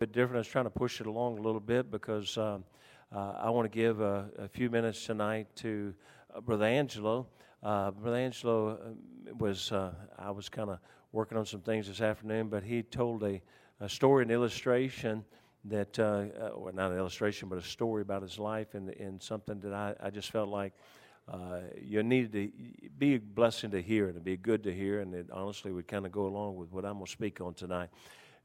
bit different. I was trying to push it along a little bit because um, uh, I want to give a, a, few minutes tonight to uh, Brother Angelo. Uh, Brother Angelo um, was, uh, I was kind of working on some things this afternoon, but he told a, a story, an illustration that, uh, well, not an illustration, but a story about his life and, and something that I, I just felt like you needed to be a blessing to hear and be good to hear, and it honestly would kind of go along with what I'm going to speak on tonight.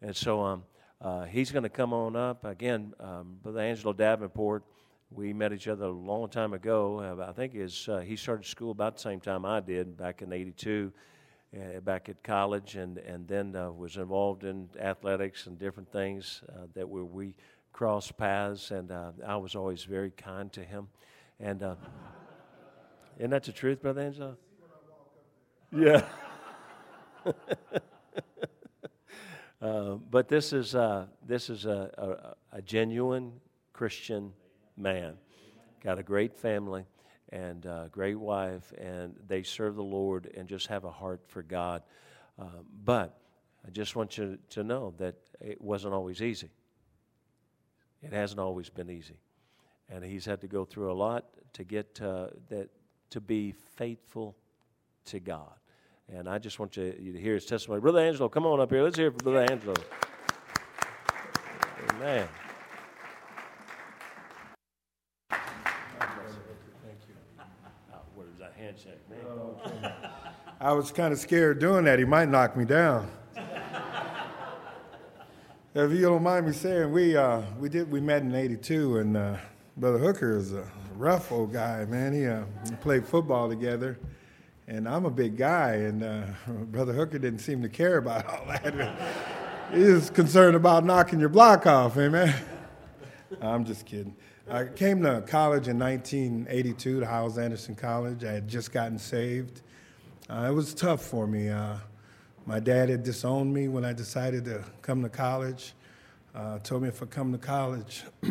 And so, um, uh, he's going to come on up. Again, um, Brother Angelo Davenport, we met each other a long time ago. Uh, I think his, uh, he started school about the same time I did, back in 82, uh, back at college, and, and then uh, was involved in athletics and different things uh, that were, we crossed paths, and I was always very kind to him. And isn't that the truth, Brother Angelo? Yeah. Uh, but this is, uh, this is a, a, a, genuine Christian man. Got a great family and a great wife, and they serve the Lord and just have a heart for God. Uh, but I just want you to know that it wasn't always easy. It hasn't always been easy. And he's had to go through a lot to get uh, that to be faithful to God. And I just want you, to hear his testimony. Brother Angelo, come on up here. Let's hear from Brother Angelo. Amen. I was kind of scared doing that. He might knock me down. if you don't mind me saying, we uh, we did we met in '82, and uh, Brother Hooker is a rough old guy, man. He, uh, played football together and I'm a big guy, and uh, Brother Hooker didn't seem to care about all that. he was concerned about knocking your block off, amen. I'm just kidding. I came to college in 1982 to Hyles Anderson College. I had just gotten saved. Uh, it was tough for me. Uh, my dad had disowned me when I decided to come to college. Uh, told me if I come to college,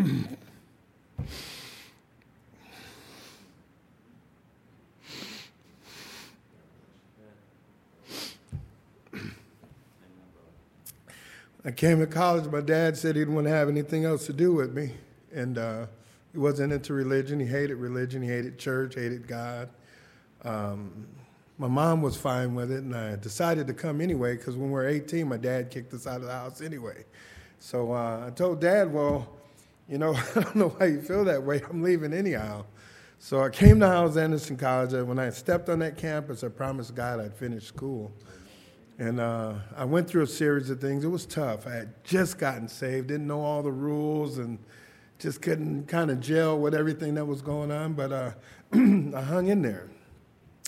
I came to college. My dad said he didn't want to have anything else to do with me, and uh, he wasn't into religion. He hated religion. He hated church. Hated God. Um, my mom was fine with it, and I decided to come anyway because when we were 18, my dad kicked us out of the house anyway. So uh, I told Dad, "Well, you know, I don't know why you feel that way. I'm leaving anyhow." So I came to Hyles Anderson College, and when I stepped on that campus, I promised God I'd finish school. And uh, I went through a series of things. It was tough. I had just gotten saved, didn't know all the rules, and just couldn't kind of gel with everything that was going on. But uh, I hung in there.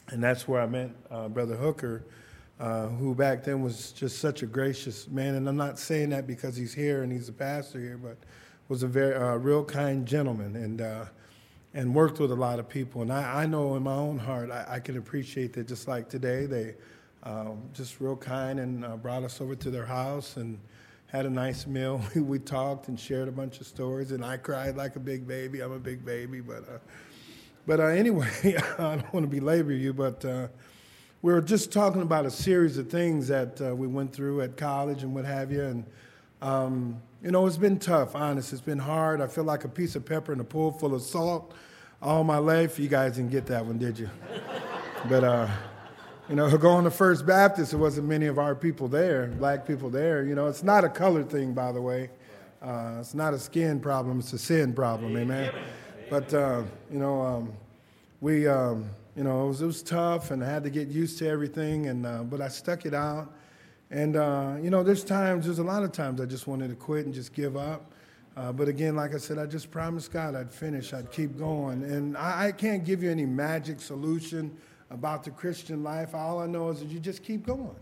And that's where I met uh, Brother Hooker, uh, who back then was just such a gracious man. And I'm not saying that because he's here and he's a pastor here, but was a very uh, real kind gentleman and, uh, and worked with a lot of people. And I, I know in my own heart, I, I can appreciate that just like today, they um, just real kind and uh, brought us over to their house and had a nice meal. we talked and shared a bunch of stories, and I cried like a big baby. I'm a big baby, but uh, but uh, anyway, I don't want to belabor you, but uh, we were just talking about a series of things that uh, we went through at college and what have you, and. Um, you know, it's been tough, honest. It's been hard. I feel like a piece of pepper in a pool full of salt all my life. You guys didn't get that one, did you? but uh, you know, going to First Baptist, there wasn't many of our people there, black people there. You know, it's not a color thing, by the way. Uh, it's not a skin problem, it's a sin problem, amen. But, uh, you know, um, we, um, you know, it was, it was, tough and I had to get used to everything, and, uh, but I stuck it out. And, uh, you know, there's times, there's a lot of times I just wanted to quit and just give up. Uh, but again, like I said, I just promised God I'd finish, I'd keep going. And I, I can't give you any magic solution about the Christian life. All I know is that you just keep going.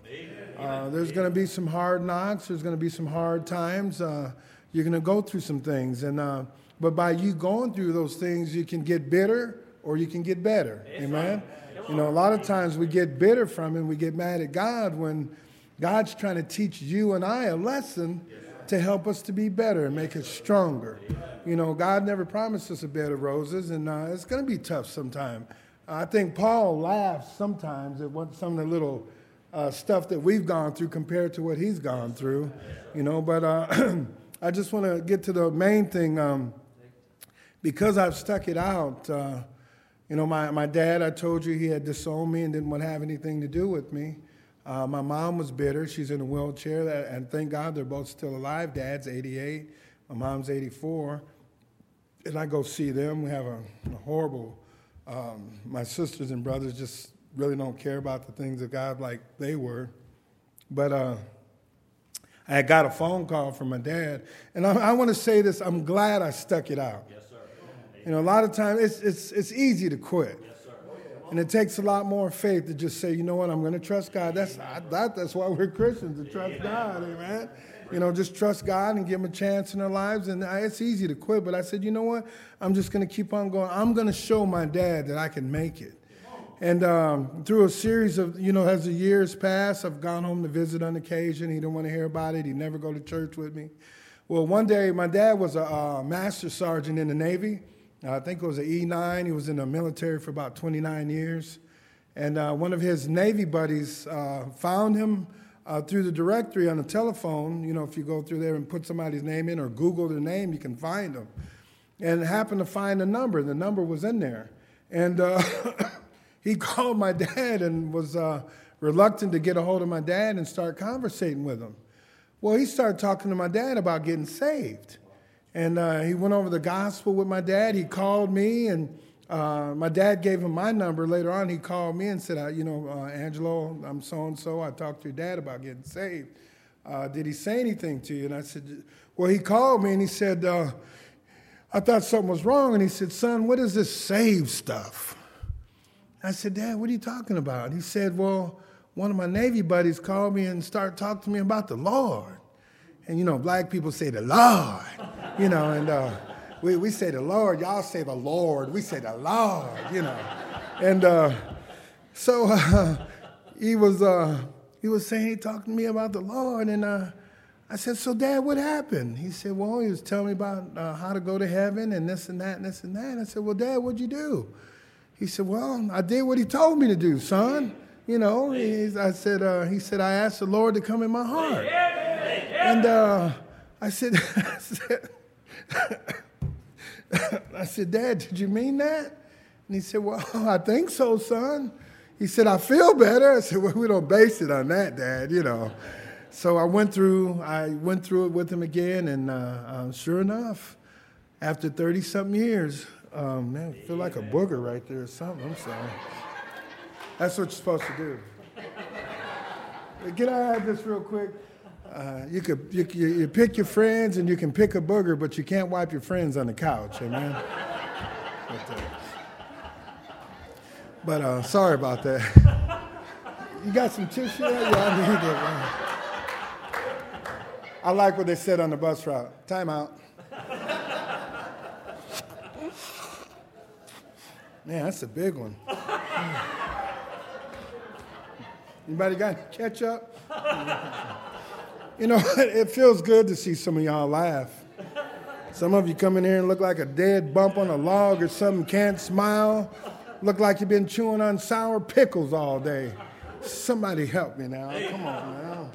Uh, there's going to be some hard knocks. There's going to be some hard times. Uh, you're going to go through some things, and uh, but by you going through those things, you can get bitter or you can get better. Amen. You know, a lot of times we get bitter from it. We get mad at God when God's trying to teach you and I a lesson to help us to be better and make us stronger. You know, God never promised us a bed of roses, and uh, it's going to be tough sometime. I think Paul laughs sometimes at what some of the little uh, stuff that we've gone through compared to what he's gone through, you know. But uh, I just want to get to the main thing. Um, because I've stuck it out, uh, you know, my, my dad, I told you he had disowned me and didn't want to have anything to do with me. Uh, my mom was bitter. She's in a wheelchair, and thank God they're both still alive. Dad's 88, my mom's 84. And I go see them. We have a, a horrible, um, my sisters and brothers just really don't care about the things of God like they were. But uh, I got a phone call from my dad. And I, I want to say this I'm glad I stuck it out. Yes, sir. You know, a lot of times it's, it's, it's easy to quit. Yes, sir. And it takes a lot more faith to just say, you know what, I'm going to trust God. That's, I, that, that's why we're Christians, to trust God, amen. You know, just trust God and give them a chance in their lives. And it's easy to quit, but I said, you know what? I'm just going to keep on going. I'm going to show my dad that I can make it. And um, through a series of, you know, as the years pass, I've gone home to visit on occasion. He didn't want to hear about it. He'd never go to church with me. Well, one day, my dad was a, a master sergeant in the Navy. I think it was an E9. He was in the military for about 29 years. And uh, one of his Navy buddies uh, found him uh, through the directory on the telephone. You know, if you go through there and put somebody's name in or Google their name, you can find them. And happened to find a number. The number was in there. And uh, he called my dad and was uh, reluctant to get a hold of my dad and start conversating with him. Well, he started talking to my dad about getting saved. And uh, he went over the gospel with my dad. He called me, and uh, my dad gave him my number. Later on, he called me and said, You know, uh, Angelo, I'm so and so. I talked to your dad about getting saved. Uh, did he say anything to you? And I said, Well, he called me and he said, uh, I thought something was wrong. And he said, Son, what is this saved stuff? I said, Dad, what are you talking about? He said, Well, one of my Navy buddies called me and started talking to me about the Lord. And you know, black people say the Lord, you know, and uh, we, we say the Lord, y'all say the Lord, we say the Lord, you know. And uh, so uh, he was uh, he was saying he talked to me about the Lord, and uh, I said, "So, Dad, what happened?" He said, "Well, he was telling me about uh, how to go to heaven and this and that and this and that." And I said, "Well, Dad, what'd you do?" He said, Well, I did what he told me to do, son. You know, I said, uh, he said, I asked the Lord to come in my heart. And I said, I said, I said, Dad, did you mean that? And he said, Well, I think so, son. He said, I feel better. I said, Well, we don't base it on that, Dad, you know. So I went through, I went through it with him again, and uh, uh sure enough, after 30 something years, um, man, I feel like a booger right there or something. I'm sorry. That's what you're supposed to do. Can I add this real quick? Uh, you could you, you, pick your friends and you can pick a booger, but you can't wipe your friends on the couch, amen. but, uh, but uh, sorry about that. you got some tissue? Yeah, I need it. Man. I like what they said on the bus route. Time out. Man, that's a big one. Anybody got ketchup? You know, it feels good to see some of y'all laugh. Some of you come in here and look like a dead bump on a log or something, can't smile, look like you've been chewing on sour pickles all day. Somebody help me now. Come on now.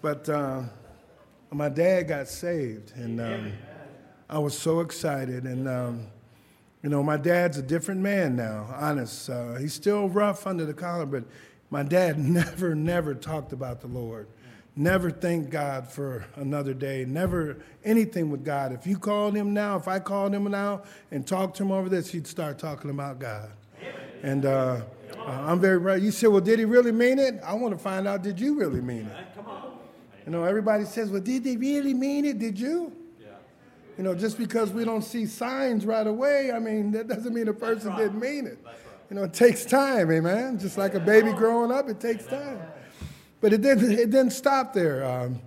But uh, my dad got saved, and um, I was so excited. And um, you know, my dad's a different man now, honest. Uh, he's still rough under the collar, but my dad never, never talked about the Lord. Never thank God for another day. Never anything with God. If you called him now, if I called him now and talked to him over this, he'd start talking about God. And uh, uh, I'm very right. You said, well, did he really mean it? I want to find out, did you really mean it? You know, everybody says, well, did they really mean it? Did you? You know, just because we don't see signs right away, I mean, that doesn't mean a person right. didn't mean it. Right. You know, it takes time, amen. Just like a baby growing up, it takes time. But it didn't, it didn't stop there. Um,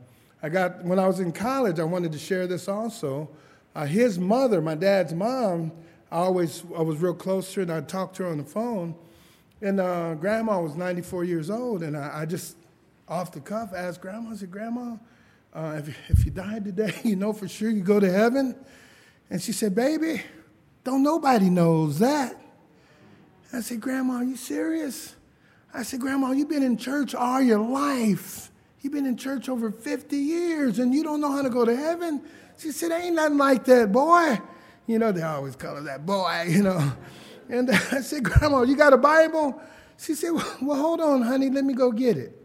I got, when I was in college, I wanted to share this also. Uh, his mother, my dad's mom, I always, I was real close to her and I talked to her on the phone. And uh, grandma was 94 years old, and I, I just, off the cuff, asked grandma, I said, Grandma, uh, if, if you died today, you know for sure you go to heaven? And she said, Baby, don't nobody knows that. I said, Grandma, are you serious? I said, Grandma, you've been in church all your life. You've been in church over 50 years and you don't know how to go to heaven? She said, Ain't nothing like that, boy. You know, they always call her that boy, you know. And I said, Grandma, you got a Bible? She said, Well, hold on, honey, let me go get it.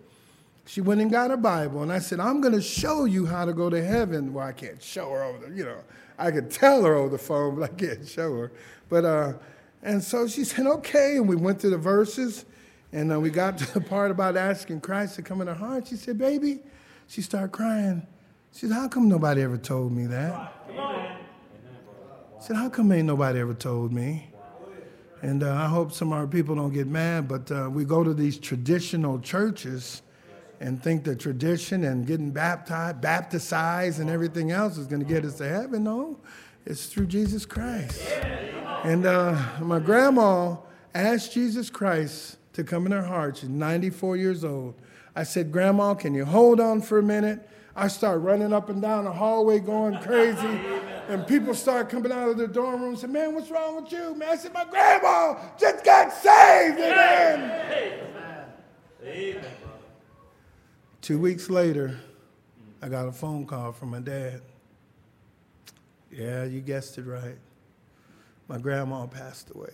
She went and got a Bible, and I said, I'm going to show you how to go to heaven. Well, I can't show her over the, you know, I could tell her over the phone, but I can't show her. But, uh, and so she said, okay. And we went through the verses, and uh, we got to the part about asking Christ to come in her heart. She said, baby, she started crying. She said, how come nobody ever told me that? I said, how come ain't nobody ever told me? And uh, I hope some of our people don't get mad, but uh, we go to these traditional churches and think that tradition and getting baptized, baptized and everything else is going to get us to heaven. No, it's through Jesus Christ. And uh, my grandma asked Jesus Christ to come in her heart. She's 94 years old. I said, Grandma, can you hold on for a minute? I start running up and down the hallway going crazy. And people start coming out of their dorm room and say, Man, what's wrong with you? Man, I said, My grandma just got saved. Amen. Amen. Two weeks later, I got a phone call from my dad. Yeah, you guessed it right. My grandma passed away.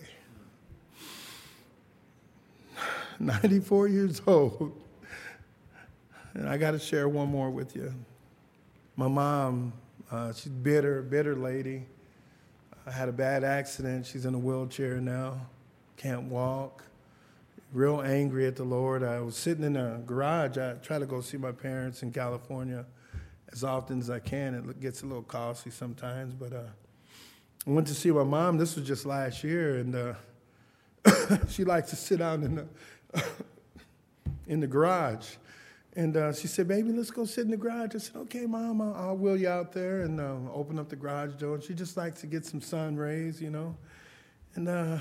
94 years old. And I got to share one more with you. My mom, uh, she's bitter, bitter lady. I had a bad accident. She's in a wheelchair now, can't walk. Real angry at the Lord. I was sitting in a garage. I try to go see my parents in California as often as I can. It gets a little costly sometimes, but uh, I went to see my mom. This was just last year, and uh, she likes to sit down in the in the garage. And uh, she said, "Baby, let's go sit in the garage." I said, "Okay, Mom, I'll, I'll wheel you out there and uh, open up the garage door." And she just likes to get some sun rays, you know. And uh,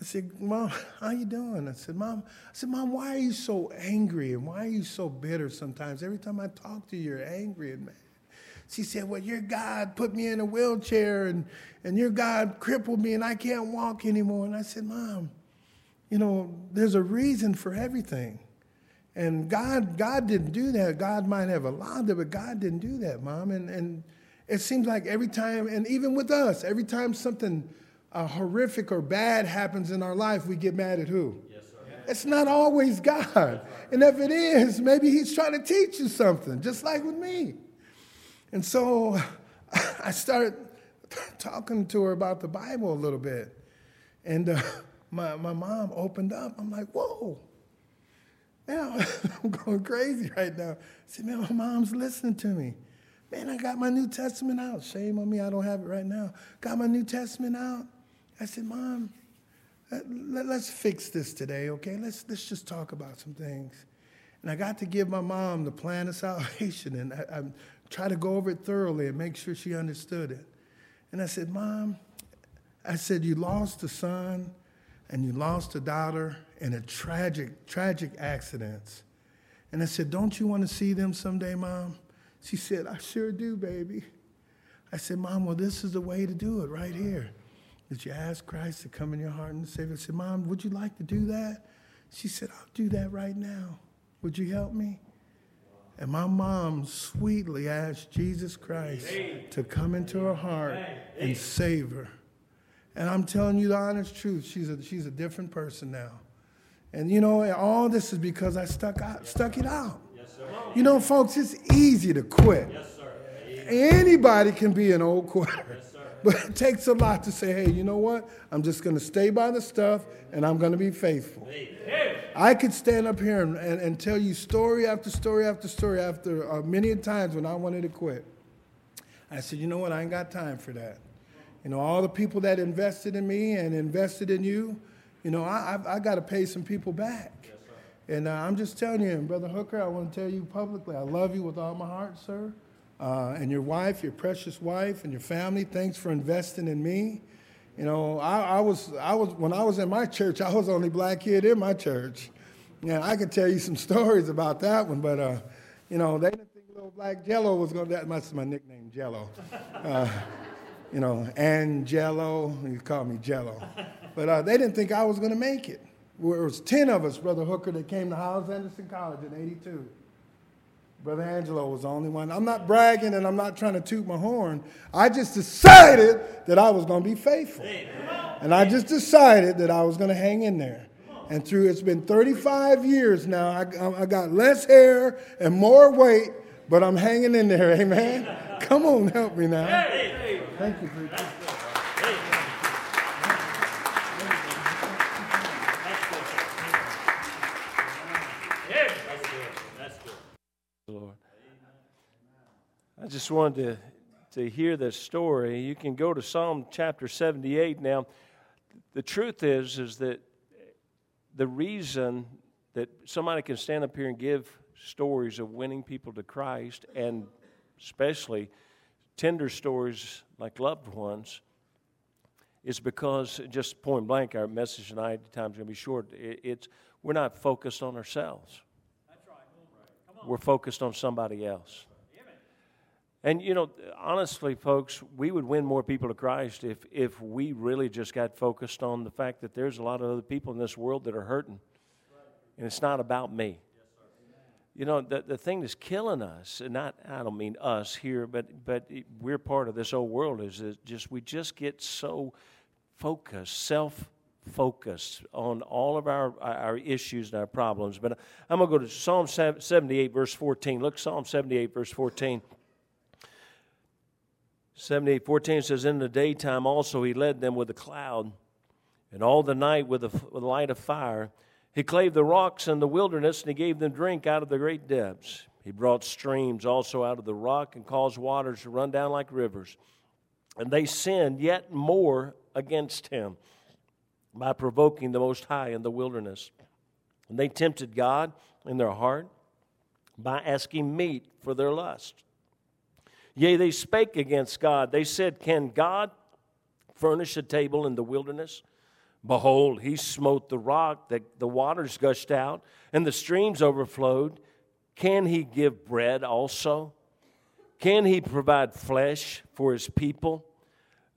I said, "Mom, how you doing?" I said, "Mom," I said, "Mom, why are you so angry and why are you so bitter sometimes? Every time I talk to you, you're angry and mad." She said, Well, your God put me in a wheelchair and, and your God crippled me and I can't walk anymore. And I said, Mom, you know, there's a reason for everything. And God, God didn't do that. God might have allowed it, but God didn't do that, Mom. And, and it seems like every time, and even with us, every time something uh, horrific or bad happens in our life, we get mad at who? Yes, it's not always God. And if it is, maybe He's trying to teach you something, just like with me. And so I started talking to her about the Bible a little bit. And uh, my, my mom opened up. I'm like, whoa. Man, I'm going crazy right now. I said, man, my mom's listening to me. Man, I got my New Testament out. Shame on me, I don't have it right now. Got my New Testament out. I said, Mom, let, us fix this today, okay? Let's, let's just talk about some things. And I got to give my mom the plan of salvation, and I, I'm try to go over it thoroughly and make sure she understood it. And I said, Mom, I said, you lost a son and you lost a daughter in a tragic, tragic accidents. And I said, Don't you want to see them someday, Mom? She said, I sure do, baby. I said, Mom, well, this is the way to do it right here. Did you ask Christ to come in your heart and save? I said, Mom, would you like to do that? She said, I'll do that right now. Would you help me? And my mom sweetly asked Jesus Christ to come into her heart and save her. And I'm telling you the honest truth, she's a, she's a different person now. And you know, all this is because I stuck out, stuck it out. Yes, sir. you know, folks, it's easy to quit. Yes, sir. Anybody can be an old quitter. Yes, sir. But it takes a lot to say, hey, you know what? I'm just going to stay by the stuff and I'm going to be faithful. Amen. I could stand up here and, and, and, tell you story after story after story after uh, many times when I wanted to quit. I said, you know what? I ain't got time for that. You know, all the people that invested in me and invested in you, you know, I, I, I got to pay some people back. Yes, and uh, I'm just telling you, and Brother Hooker, I want to tell you publicly, I love you with all my heart, sir uh, and your wife, your precious wife, and your family. Thanks for investing in me. You know, I, I, was, I was, when I was in my church, I was the only black kid in my church. Yeah, I could tell you some stories about that one, but, uh, you know, they didn't think little black Jello was going to, that must my nickname, Jello. You know, and Jello, you call me Jello. But uh, they didn't think I was going to make it. There was 10 of us, Brother Hooker, that came to Hyles Anderson College in 82. Brother Angelo was the only one. I'm not bragging and I'm not trying to toot my horn. I just decided that I was going to be faithful. And I just decided that I was going to hang in there. And through it's been 35 years now, I, I got less hair and more weight, but I'm hanging in there. Amen. Come on, help me now. Thank you. Lord. I just wanted to, to hear this story. You can go to Psalm chapter 78 now. The truth is, is that the reason that somebody can stand up here and give stories of winning people to Christ, and especially tender stories like loved ones, is because just point blank, our message tonight time's going to be short. it's we're not focused on ourselves. Right. We're focused on somebody else. And you know, honestly, folks, we would win more people to Christ if if we really just got focused on the fact that there's a lot of other people in this world that are hurting, and it's not about me. You know, the the thing that's killing us, and not I don't mean us here, but but we're part of this old world. Is just we just get so focused, self focused on all of our, our issues and our problems. But I'm going to go to Psalm 78, verse 14. Look, Psalm 78, verse 14. 78 14 says, In the daytime also he led them with a cloud, and all the night with a light of fire. He clave the rocks in the wilderness, and he gave them drink out of the great depths. He brought streams also out of the rock, and caused waters to run down like rivers. And they sinned yet more against him by provoking the Most High in the wilderness. And they tempted God in their heart by asking meat for their lust. Yea, they spake against God. They said, Can God furnish a table in the wilderness? Behold, he smote the rock, that the waters gushed out, and the streams overflowed. Can he give bread also? Can he provide flesh for his people?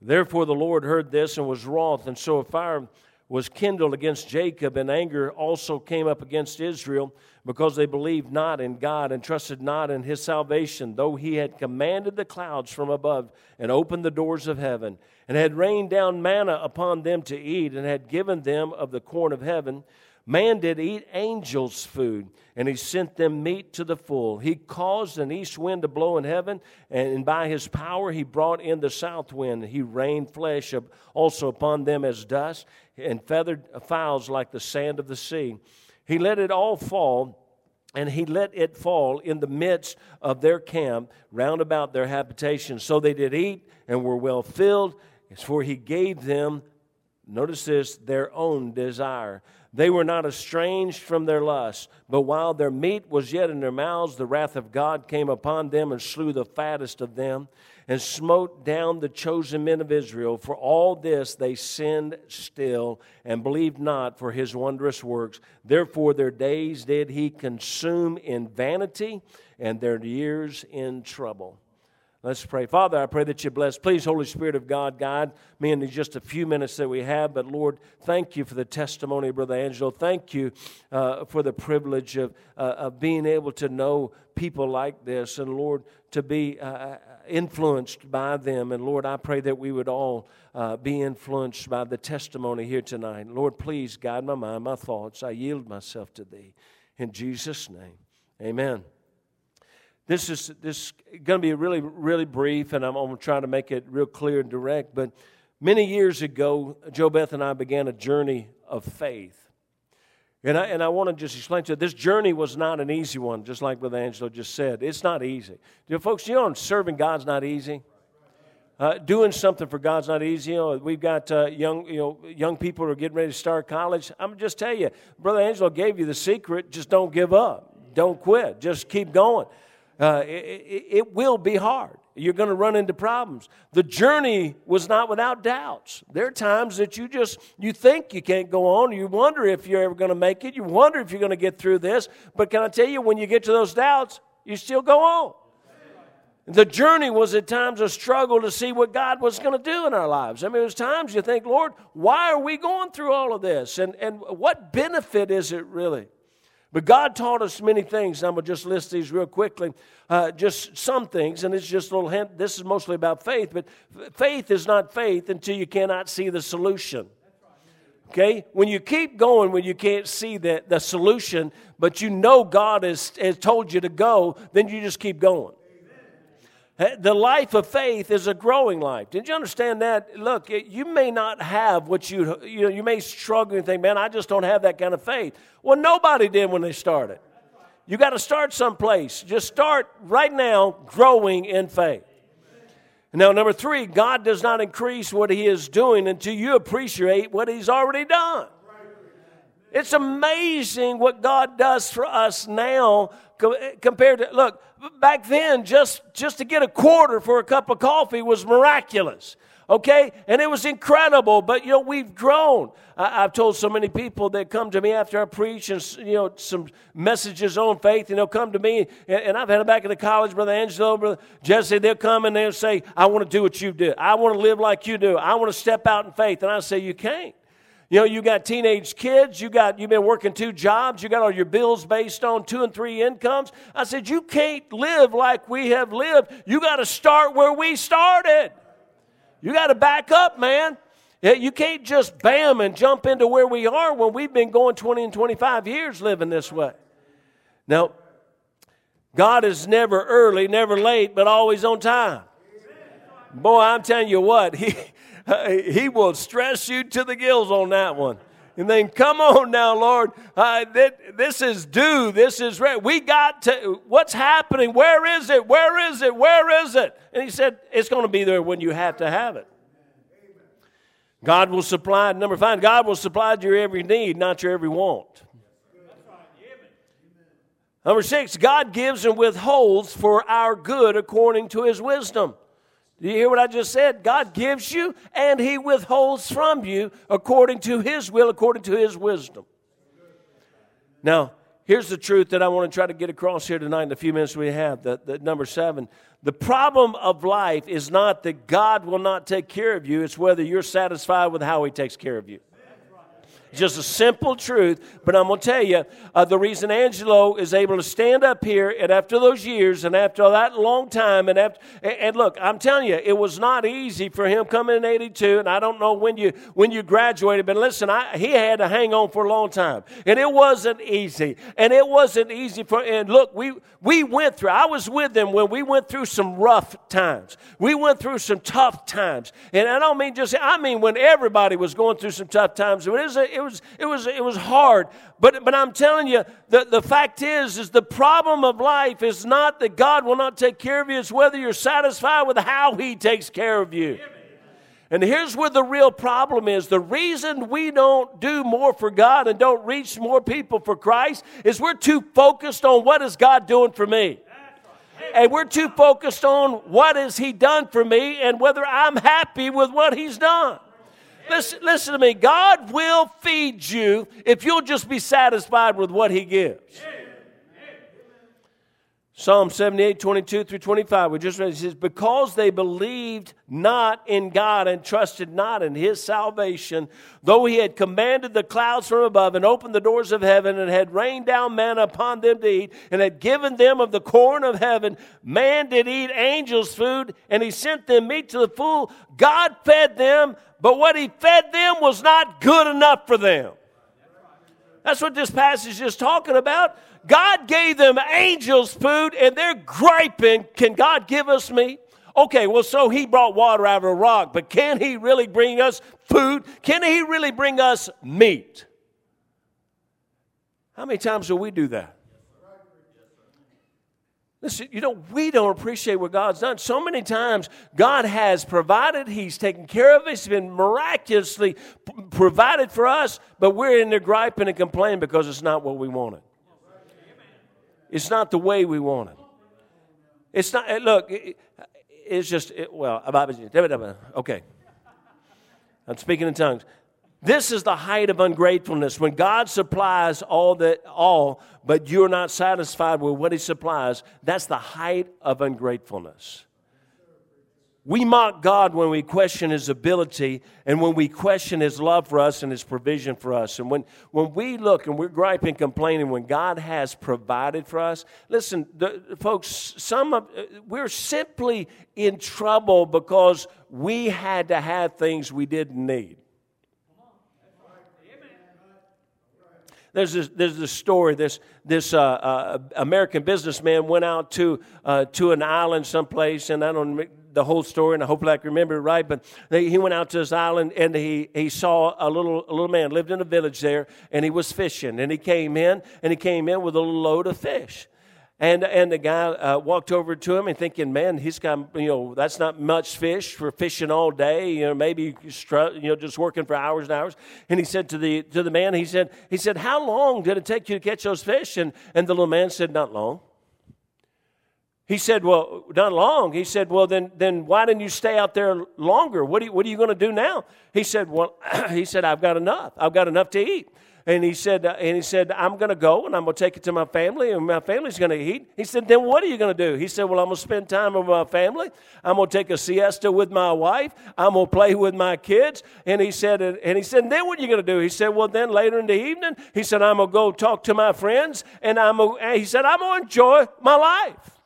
Therefore the Lord heard this and was wroth, and so a fire was kindled against Jacob, and anger also came up against Israel, because they believed not in God and trusted not in his salvation, though he had commanded the clouds from above and opened the doors of heaven, and had rained down manna upon them to eat, and had given them of the corn of heaven. Man did eat angels' food, and he sent them meat to the full. He caused an east wind to blow in heaven, and by his power he brought in the south wind. He rained flesh also upon them as dust, and feathered fowls like the sand of the sea. He let it all fall, and he let it fall in the midst of their camp, round about their habitation. So they did eat and were well filled, for he gave them, notice this, their own desire. They were not estranged from their lust, but while their meat was yet in their mouths, the wrath of God came upon them and slew the fattest of them, and smote down the chosen men of Israel. For all this they sinned still, and believed not for his wondrous works. Therefore their days did he consume in vanity, and their years in trouble. Let's pray. Father, I pray that you bless. Please, Holy Spirit of God, guide me in just a few minutes that we have. But Lord, thank you for the testimony, Brother Angelo. Thank you uh, for the privilege of, uh, of being able to know people like this. And Lord, to be uh, influenced by them. And Lord, I pray that we would all uh, be influenced by the testimony here tonight. Lord, please guide my mind, my thoughts. I yield myself to thee. In Jesus' name, amen. This is this going to be really, really brief, and I'm, I'm trying to make it real clear and direct. But many years ago, Joe Beth and I began a journey of faith. And I, and I want to just explain to you, this journey was not an easy one, just like Brother Angelo just said. It's not easy. You know, folks, you know, serving God's not easy. Uh, doing something for God's not easy. You know, we've got uh, young, you know, young people who are getting ready to start college. I'm just tell you, Brother Angelo gave you the secret. Just don't give up. Don't quit. Just keep going uh, it, it will be hard. You're going to run into problems. The journey was not without doubts. There are times that you just you think you can't go on. You wonder if you're ever going to make it. You wonder if you're going to get through this. But can I tell you, when you get to those doubts, you still go on. The journey was at times a struggle to see what God was going to do in our lives. I mean, there's times you think, Lord, why are we going through all of this? And, and what benefit is it really? But God taught us many things. I'm going to just list these real quickly. Uh, just some things, and it's just a little hint. This is mostly about faith, but faith is not faith until you cannot see the solution. Okay? When you keep going, when you can't see the, the solution, but you know God has, has told you to go, then you just keep going. The life of faith is a growing life. Did you understand that? Look, you may not have what you, you, know, you may struggle and think, man, I just don't have that kind of faith. Well, nobody did when they started. You got to start someplace. Just start right now growing in faith. Now, number three, God does not increase what He is doing until you appreciate what He's already done. It's amazing what God does for us now eh, compared to, look, back then, just, just to get a quarter for a cup of coffee was miraculous. Okay? And it was incredible, but you know, we've grown. I, have told so many people that come to me after I preach and, you know, some messages on faith, and they'll come to me, and, and I've had them back in the college, Brother Angelo, Brother Jesse, they'll come and they'll say, I want to do what you do. I want to live like you do. I want to step out in faith. And I say, You can't. You know, you got teenage kids, you got you've been working two jobs, you got all your bills based on two and three incomes. I said, you can't live like we have lived. You got to start where we started. You got to back up, man. You can't just bam and jump into where we are when we've been going 20 and 25 years living this way. Now, God is never early, never late, but always on time. Boy, I'm telling you what, he, he will stress you to the gills on that one. And then, come on now, Lord. Uh, this is due. This is right. We got to, what's happening? Where is it? Where is it? Where is it? And he said, It's going to be there when you have to have it. God will supply, number five, God will supply your every need, not your every want. Number six, God gives and withholds for our good according to his wisdom. Do you hear what I just said? God gives you and He withholds from you according to His will, according to His wisdom. Now, here's the truth that I want to try to get across here tonight in the few minutes we have. The number seven. The problem of life is not that God will not take care of you, it's whether you're satisfied with how He takes care of you. Just a simple truth. But I'm going to tell you uh, the reason Angelo is able to stand up here and after those years and after that long time, and after, and look, I'm telling you, it was not easy for him coming in 82. And I don't know when you, when you graduated, but listen, I, he had to hang on for a long time. And it wasn't easy. And it wasn't easy for, and look, we, we went through, I was with them when we went through some rough times. We went through some tough times. And I don't mean just, I mean when everybody was going through some tough times. It was, a, it was, it was, it was hard. But, but I'm telling you, the, the fact is, is the problem of life is not that God will not take care of you. It's whether you're satisfied with how He takes care of you. And here's where the real problem is. The reason we don't do more for God and don't reach more people for Christ is we're too focused on what is God doing for me. And we're too focused on what has he done for me and whether I'm happy with what he's done. Listen, listen to me. God will feed you if you'll just be satisfied with what He gives. Psalm 78, 22 through 25. We just read it. says, Because they believed not in God and trusted not in his salvation, though he had commanded the clouds from above and opened the doors of heaven and had rained down manna upon them to eat and had given them of the corn of heaven, man did eat angels' food and he sent them meat to the full. God fed them but what he fed them was not good enough for them. That's what this passage is talking about. God gave them angels food and they're griping, Can God give us meat? Okay, well, so he brought water out of a rock, but can he really bring us food? Can he really bring us meat? How many times do we do that? Listen, you know, we don't appreciate what God's done. So many times, God has provided, He's taken care of us, He's been miraculously provided for us, but we're in there griping and complaining because it's not what we wanted. It's not the way we wanted. It's not, eh, look, it's just, it, well, okay. I'm speaking in tongues. This is the height of ungratefulness when God supplies all that all, but you're not satisfied with what He supplies. That's the height of ungratefulness. We mock God when we question His ability and when we question His love for us and His provision for us. And when, when we look and we're griping, complaining, when God has provided for us, listen, the, folks, some of, we're simply in trouble because we had to have things we didn't need. There's this, there's this story. This, this uh, uh, American businessman went out to, uh, to an island someplace, and I don't the whole story, and I hope I can remember it right. But they, he went out to this island, and he, he saw a little, a little man lived in a village there, and he was fishing. And he came in, and he came in with a little load of fish. And, and the guy uh, walked over to him and thinking, man, he's got, you know, that's not much fish for fishing all day. You know, maybe, you know, just working for hours and hours. And he said to the, to the man, he said, he said, how long did it take you to catch those fish? And, and the little man said, not long. He said, well, not long. He said, well, then, then why didn't you stay out there longer? What you, what are you going to do now? He said, well, he said, I've got enough. I've got enough to eat. And he said, uh, and he said, I'm going to go and I'm going to take it to my family and my family's going to eat. He said, then what are you going to do? He said, well, I'm going to spend time with my family. I'm going to take a siesta with my wife. I'm going to play with my kids. And he said, and he said, then what are you going to do? He said, well, then later in the evening, he said, I'm going to go talk to my friends and I'm to, he said, I'm going to enjoy my life.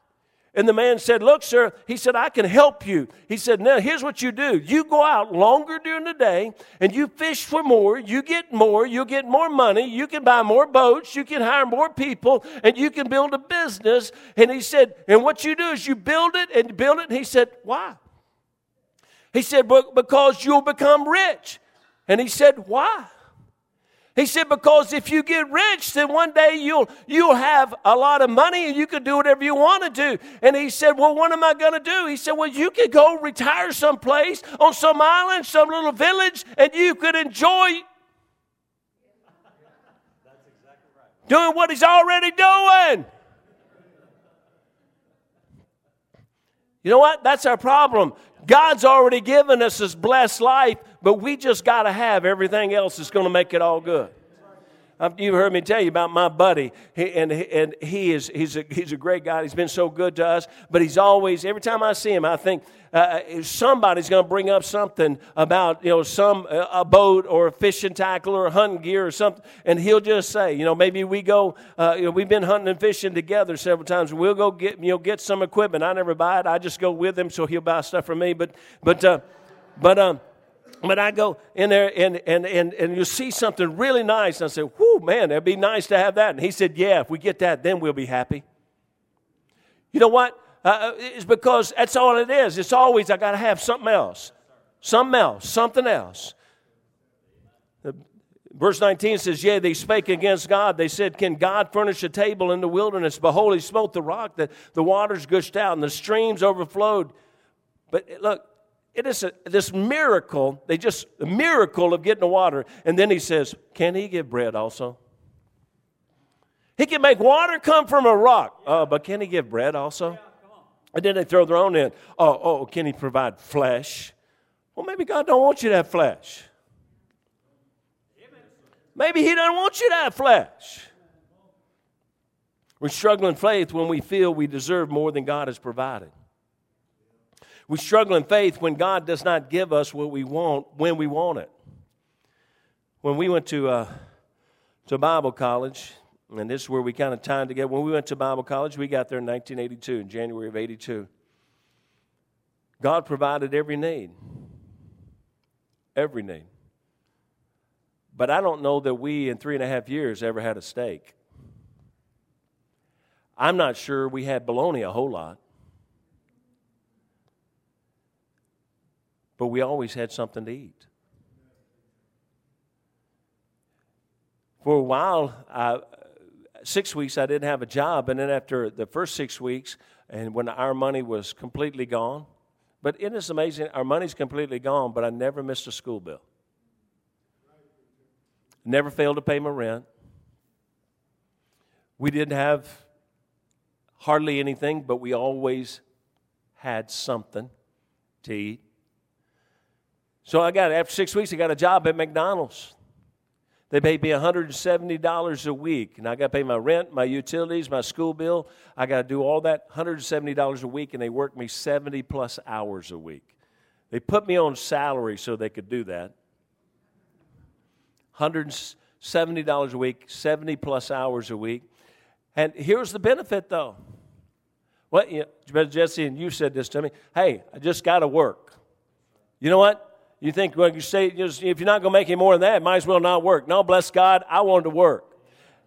And the man said, Look, sir, he said, I can help you. He said, Now, here's what you do you go out longer during the day and you fish for more. You get more. You'll get more money. You can buy more boats. You can hire more people and you can build a business. And he said, And what you do is you build it and build it. And he said, Why? He said, Because you'll become rich. And he said, Why? He said, because if you get rich, then one day you'll, you'll have a lot of money and you can do whatever you want to do. And he said, well, what am I going to do? He said, well, you could go retire someplace on some island, some little village, and you could enjoy doing what he's already doing. You know what? That's our problem. God's already given us this blessed life, but we just got to have everything else that's going to make it all good. You've heard me tell you about my buddy, he, and, and he is he's a, he's a great guy. He's been so good to us, but he's always, every time I see him, I think uh, uh somebody's going to bring up something about, you know, some uh, a boat or a fishing tackle or hunting gear or something, and he'll just say, you know, maybe we go, uh, you know, we've been hunting and fishing together several times. We'll go get, you know, get some equipment. I never buy it. I just go with him, so he'll buy stuff for me. But, but, uh, but, um, but I go in there and, and, and, and you see something really nice. And I said, whoo, man, it'd be nice to have that. And he said, yeah, if we get that, then we'll be happy. You know what? Uh, uh it's because that's all it is. It's always, I got to have something else. Something else. Something else. Verse 19 says, Yea, they spake against God. They said, Can God furnish a table in the wilderness? Behold, he smote the rock, that the waters gushed out, and the streams overflowed. But look, it is a, this miracle, they just, a miracle of getting the water. And then he says, Can he give bread also? He can make water come from a rock, uh, but can he give bread also? And then they throw their own in. Oh, oh, can he provide flesh? Well, maybe God don't want you to have flesh. Maybe he doesn't want you to have flesh. We struggle in faith when we feel we deserve more than God has provided. We struggle in faith when God does not give us what we want when we want it. When we went to, uh, to Bible college, and this is where we kind of tied together. When we went to Bible college, we got there in 1982, in January of 82. God provided every need. Every need. But I don't know that we, in three and a half years, ever had a steak. I'm not sure we had bologna a whole lot. But we always had something to eat. For a while, six weeks, I didn't have a job, and then after the first six weeks, and when our money was completely gone, but it is amazing, our money's completely gone, but I never missed a school bill. Never failed to pay my rent. We didn't have hardly anything, but we always had something to eat. So I got, after six weeks, I got a job at McDonald's. They paid me $170 a week. And I got to pay my rent, my utilities, my school bill. I got to do all that $170 a week, and they worked me 70 plus hours a week. They put me on salary so they could do that. $170 a week, 70 plus hours a week. And here's the benefit, though. What, you know, Jesse, and you said this to me. Hey, I just got to work. You know what? You think, well, you say, if you're not going to make any more than that, might as well not work. No, bless God, I wanted to work.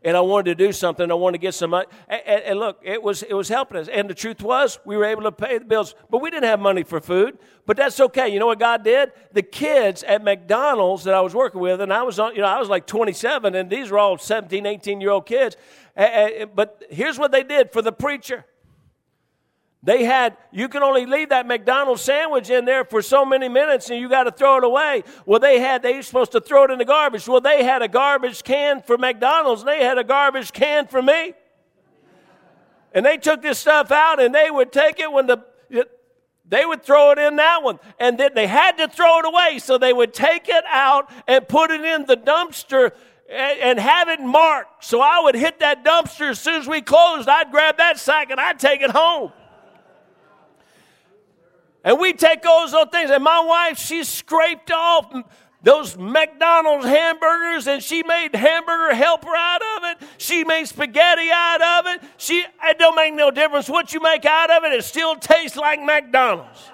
And I wanted to do something. I wanted to get some money. And, and, and, look, it was, it was helping us. And the truth was, we were able to pay the bills. But we didn't have money for food. But that's okay. You know what God did? The kids at McDonald's that I was working with, and I was, on, you know, I was like 27, and these were all 17, 18 year old kids. But here's what they did for the preacher they had, you can only leave that McDonald's sandwich in there for so many minutes and you got to throw it away. Well, they had, they were supposed to throw it in the garbage. Well, they had a garbage can for McDonald's and they had a garbage can for me. And they took this stuff out and they would take it when the, they would throw it in that one. And then they had to throw it away. So they would take it out and put it in the dumpster and have it marked. So I would hit that dumpster as soon as we closed. I'd grab that sack and I'd take it home. And we take those little things. And my wife, she scraped off those McDonald's hamburgers and she made hamburger helper out of it. She made spaghetti out of it. She it don't make no difference what you make out of it, it still tastes like McDonald's.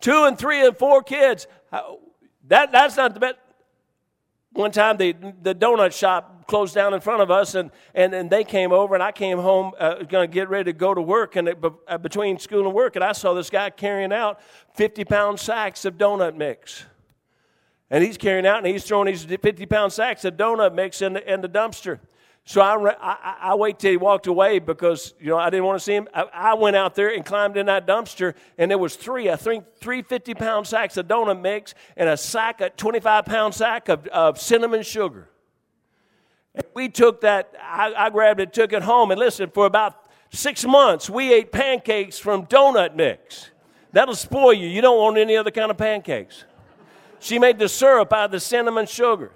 Two and three and four kids. Uh, that, that's not the best. One time, the, the donut shop closed down in front of us, and, and, and they came over, and I came home, uh, going to get ready to go to work, and it, uh, between school and work, and I saw this guy carrying out 50 pound sacks of donut mix. And he's carrying out, and he's throwing these 50 pound sacks of donut mix in the, in the dumpster. So I, I, I wait till he walked away because you know I didn't want to see him. I, I, went out there and climbed in that dumpster, and there was three, I think, three 50 pound sacks of donut mix and a sack, a 25 pound sack of, of cinnamon sugar. And we took that. I, I grabbed it, took it home, and listen. For about six months, we ate pancakes from donut mix. That'll spoil you. You don't want any other kind of pancakes. She made the syrup out of the cinnamon sugar.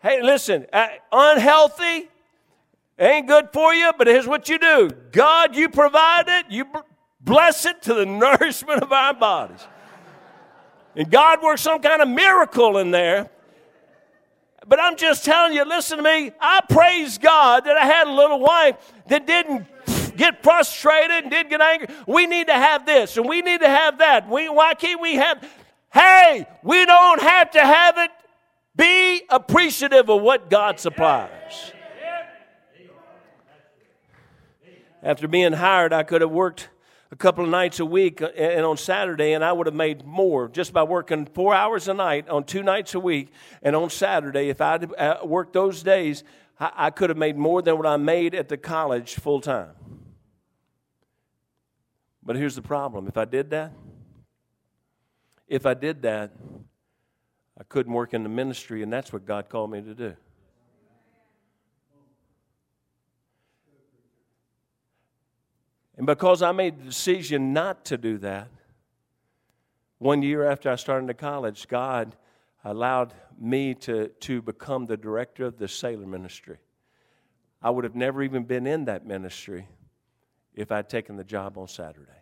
Hey, listen, uh, unhealthy ain't good for you, but here's what you do God, you provide it, you bless it to the nourishment of our bodies. And God works some kind of miracle in there. But I'm just telling you, listen to me. I praise God that I had a little wife that didn't get frustrated and didn't get angry. We need to have this and we need to have that. We, why can't we have? Hey, we don't have to have it be appreciative of what God supplies. After being hired, I could have worked a couple of nights a week uh, and on Saturday, and I would have made more just by working four hours a night on two nights a week. And on Saturday, if I'd uh, worked those days, I could have made more than what I made at the college full time. But here's the problem if I did that, if I did that, I couldn't work in the ministry, and that's what God called me to do. And because I made the decision not to do that, one year after I started college, God allowed me to, to become the director of the sailor ministry. I would have never even been in that ministry if I'd taken the job on Saturday.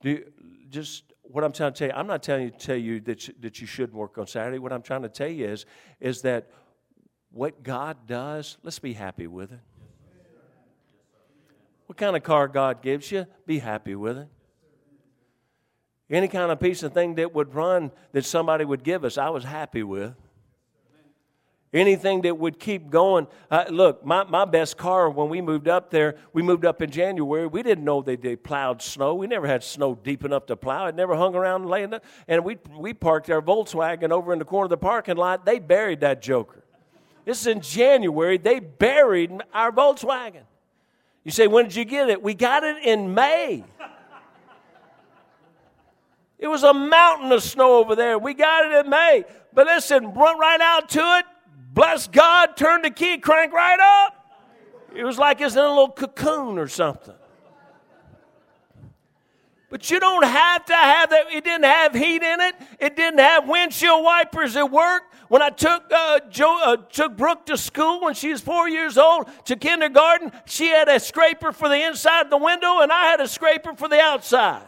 Do you, just what I'm trying to tell you, I'm not telling you to tell you that you, that you shouldn't work on Saturday. What I'm trying to tell you is, is that what God does, let's be happy with it. What kind of car God gives you, be happy with it. Any kind of piece of thing that would run that somebody would give us, I was happy with anything that would keep going. Uh, look, my, my best car when we moved up there, we moved up in January. We didn't know they, they plowed snow. We never had snow deep enough to plow. It never hung around laying there. And we, we parked our Volkswagen over in the corner of the parking lot. They buried that joker. This is in January. They buried our Volkswagen. You say, when did you get it? We got it in May. It was a mountain of snow over there. We got it in May. But listen, run right out to it bless God, turn the key, crank right up. It was like it's in a little cocoon or something. But you don't have to have that. It didn't have heat in it. It didn't have windshield wipers at work. When I took uh, Joe, uh, took Brooke to school when she was four years old to kindergarten, she had a scraper for the inside of the window, and I had a scraper for the outside.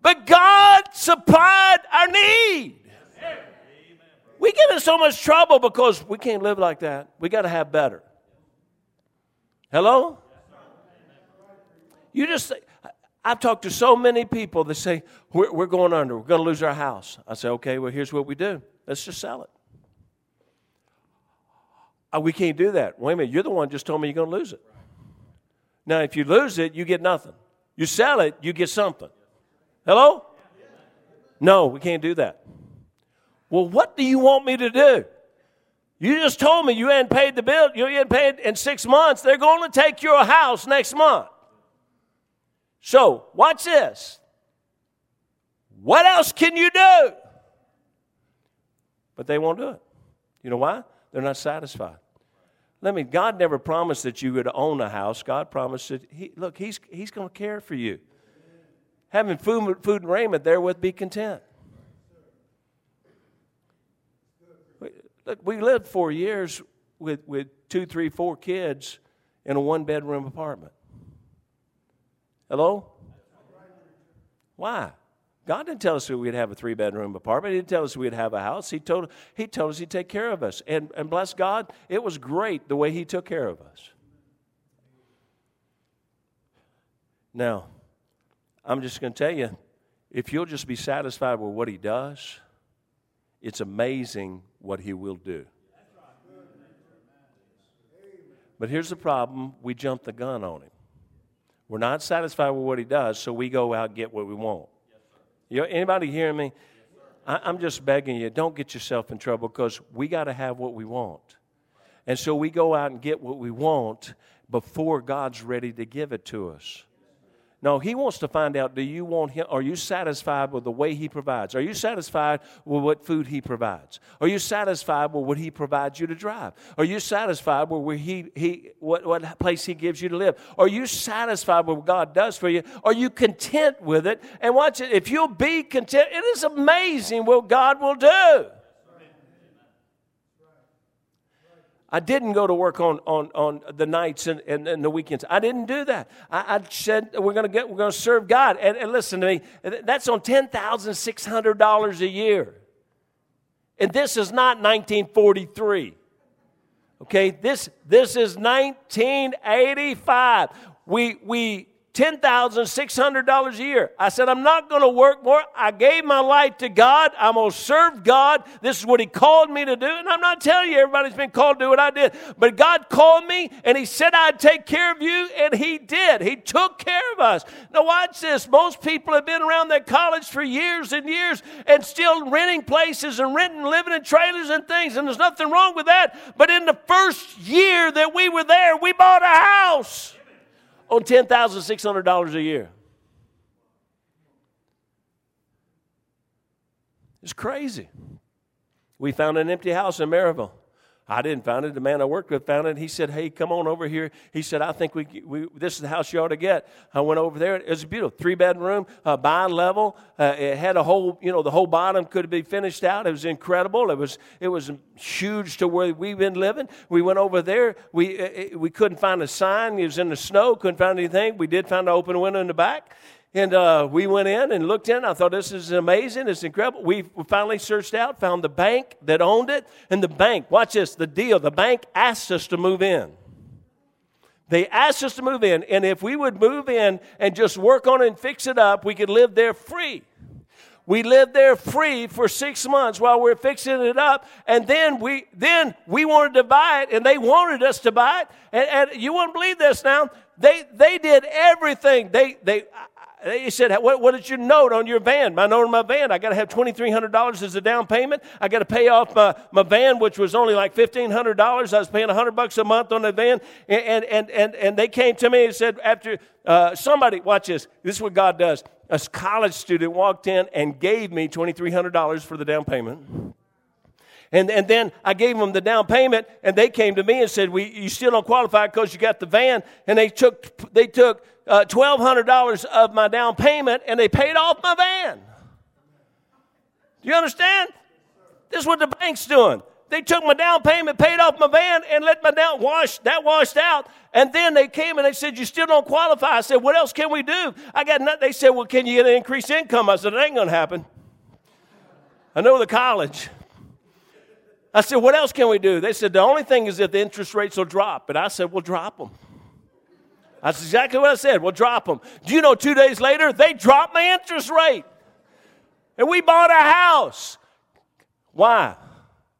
But God supplied our need. We get in so much trouble because we can't live like that. We got to have better. Hello? You just, I've talked to so many people that say, we're, we're going under, we're going to lose our house. I say, okay, well, here's what we do let's just sell it. Oh, we can't do that. Wait a minute, you're the one just told me you're going to lose it. Now, if you lose it, you get nothing. You sell it, you get something. Hello? No, we can't do that. Well, what do you want me to do? You just told me you hadn't paid the bill. You hadn't paid in six months. They're going to take your house next month. So, watch this. What else can you do? But they won't do it. You know why? They're not satisfied. Let me, God never promised that you would own a house. God promised that, he, look, He's, he's going to care for you. Having food, food and raiment, therewith be content. Look, we lived four years with, with two, three, four kids in a one bedroom apartment. Hello? Why? God didn't tell us we'd have a three bedroom apartment. He didn't tell us we'd have a house. He told, he told us He'd take care of us. And, and bless God, it was great the way He took care of us. Now, I'm just going to tell you if you'll just be satisfied with what He does, it's amazing what He will do. But here's the problem we jump the gun on Him. We're not satisfied with what He does, so we go out and get what we want. You know, anybody hearing me? I, I'm just begging you, don't get yourself in trouble because we got to have what we want. And so we go out and get what we want before God's ready to give it to us. No, he wants to find out do you want him? Are you satisfied with the way he provides? Are you satisfied with what food he provides? Are you satisfied with what he provides you to drive? Are you satisfied with where he, he what, what place he gives you to live? Are you satisfied with what God does for you? Are you content with it? And watch it. If you'll be content, it is amazing what God will do. I didn't go to work on, on, on the nights and, and, and the weekends. I didn't do that. I, I said we're going to get we're to serve God. And, and listen to me, that's on ten thousand six hundred dollars a year. And this is not 1943. Okay, this this is 1985. We we $10,600 a year. I said, I'm not going to work more. I gave my life to God. I'm going to serve God. This is what He called me to do. And I'm not telling you everybody's been called to do what I did. But God called me and He said I'd take care of you, and He did. He took care of us. Now, watch this. Most people have been around that college for years and years and still renting places and renting, living in trailers and things. And there's nothing wrong with that. But in the first year that we were there, we bought a house on $10,600 a year. It's crazy. We found an empty house in Maryville. I didn't find it. The man I worked with found it. He said, "Hey, come on over here." He said, "I think we, we this is the house you ought to get." I went over there. It was beautiful, three bedroom, uh, bi-level. Uh, it had a whole, you know, the whole bottom could be finished out. It was incredible. It was it was huge to where we've been living. We went over there. We uh, we couldn't find a sign. It was in the snow. Couldn't find anything. We did find an open window in the back. And uh, we went in and looked in. I thought this is amazing. It's incredible. We finally searched out, found the bank that owned it. And the bank, watch this, the deal, the bank asked us to move in. They asked us to move in. And if we would move in and just work on it and fix it up, we could live there free. We lived there free for six months while we are fixing it up, and then we then we wanted to buy it, and they wanted us to buy it. And, and you wouldn't believe this now. They they did everything. They they he said, what, what is your note on your van? My note on my van, I got to have $2,300 as a down payment. I got to pay off my, my van, which was only like $1,500. I was paying 100 bucks a month on the van. And, and, and, and they came to me and said, after uh, somebody, watch this, this is what God does. A college student walked in and gave me $2,300 for the down payment. And, and then I gave them the down payment, and they came to me and said, we, You still don't qualify because you got the van. And they took, they took uh, $1,200 of my down payment and they paid off my van. Do you understand? This is what the bank's doing. They took my down payment, paid off my van, and let my down wash that washed out. And then they came and they said, "You still don't qualify." I said, "What else can we do?" I got nothing. They said, "Well, can you get an increased income?" I said, "It ain't gonna happen." I know the college. I said, "What else can we do?" They said, "The only thing is that the interest rates will drop." And I said, "We'll drop them." That's exactly what I said. We'll drop them. Do you know? Two days later, they dropped my interest rate, and we bought a house. Why?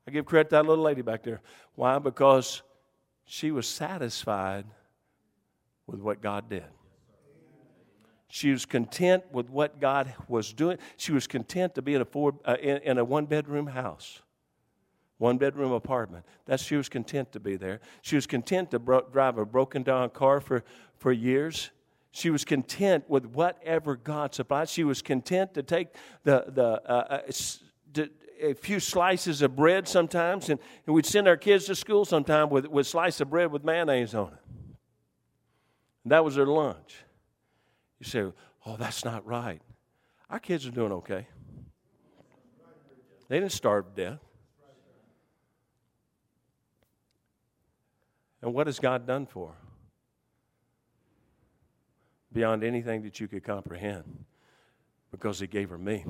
I give credit to that little lady back there. Why? Because she was satisfied with what God did. She was content with what God was doing. She was content to be in a uh, in, in, a one bedroom house, one bedroom apartment. That she was content to be there. She was content to bro- drive a broken down car for for years. She was content with whatever God supplied. She was content to take the the uh, uh, a few slices of bread sometimes, and, and we'd send our kids to school sometime with, with slice of bread with mayonnaise on it. And that was their lunch. You say, oh, that's not right. Our kids are doing okay. They didn't starve to death. And what has God done for? Beyond anything that you could comprehend, because He gave her me.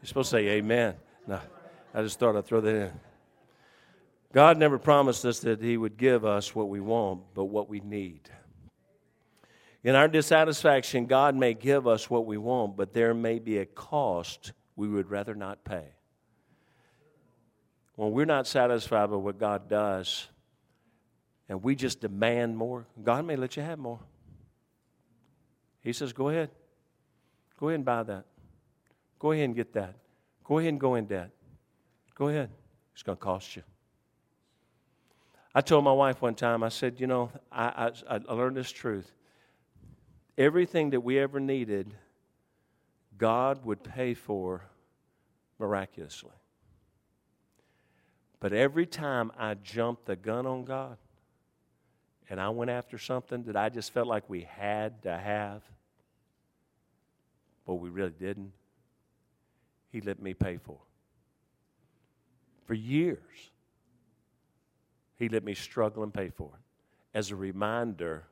You're supposed to say amen. No, I just thought I'd throw that in. God never promised us that He would give us what we want, but what we need. In our dissatisfaction, God may give us what we want, but there may be a cost we would rather not pay. When we're not satisfied with what God does, and we just demand more, God may let you have more. He says, Go ahead. Go ahead and buy that. Go ahead and get that. Go ahead and go in debt. Go ahead. It's going to cost you. I told my wife one time, I said, you know, I, I, I learned this truth. Everything that we ever needed, God would pay for miraculously. But every time I jumped the gun on God and I went after something that I just felt like we had to have, but we really didn't, he let me pay for. it. For years, he let me struggle and pay for it as a reminder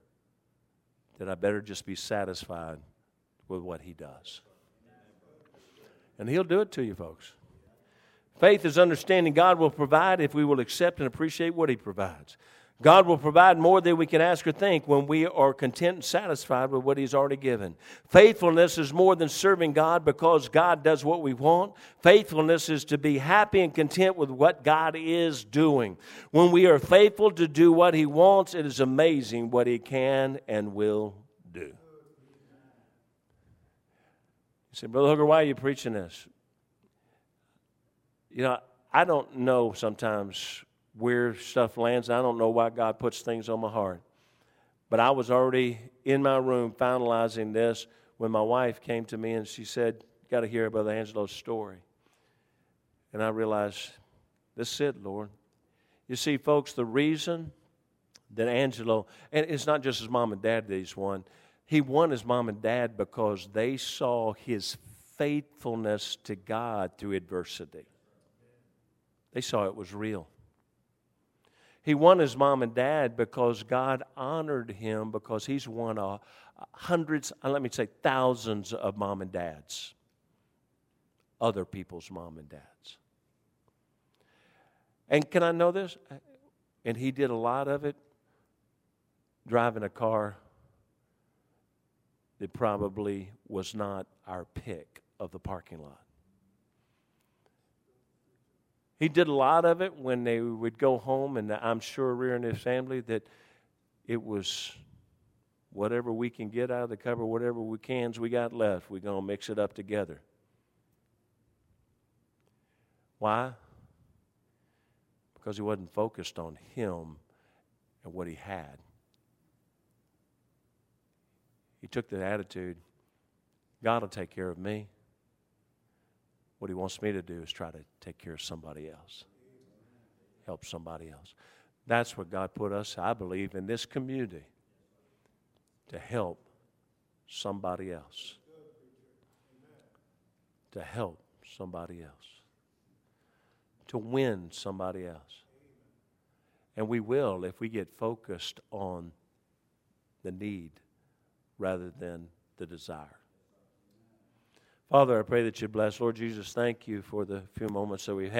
that I better just be satisfied with what he does. And he'll do it to you, folks. Faith is understanding God will provide if we will accept and appreciate what he provides. God will provide more than we can ask or think when we are content and satisfied with what He's already given. Faithfulness is more than serving God because God does what we want. Faithfulness is to be happy and content with what God is doing. When we are faithful to do what He wants, it is amazing what He can and will do. You say, Brother Hooker, why are you preaching this? You know, I don't know sometimes where stuff lands. I don't know why God puts things on my heart. But I was already in my room finalizing this when my wife came to me and she said, Got to hear Brother Angelo's story. And I realized, this is it, Lord. You see, folks, the reason that Angelo, and it's not just his mom and dad that he's won, he won his mom and dad because they saw his faithfulness to God through adversity. They saw it was real. He won his mom and dad because God honored him because he's won uh, hundreds, uh, let me say thousands of mom and dads, other people's mom and dads. And can I know this? And he did a lot of it driving a car that probably was not our pick of the parking lot. He did a lot of it when they would go home, and I'm sure Rear and his family that it was whatever we can get out of the cover, whatever we cans we got left, we're going to mix it up together. Why? Because he wasn't focused on him and what he had. He took the attitude God will take care of me. What he wants me to do is try to take care of somebody else, help somebody else. That's what God put us, I believe, in this community to help somebody else. To help somebody else. To win somebody else. And we will if we get focused on the need rather than the desire. Father, I pray that you bless. Lord Jesus, thank you for the few moments that we had.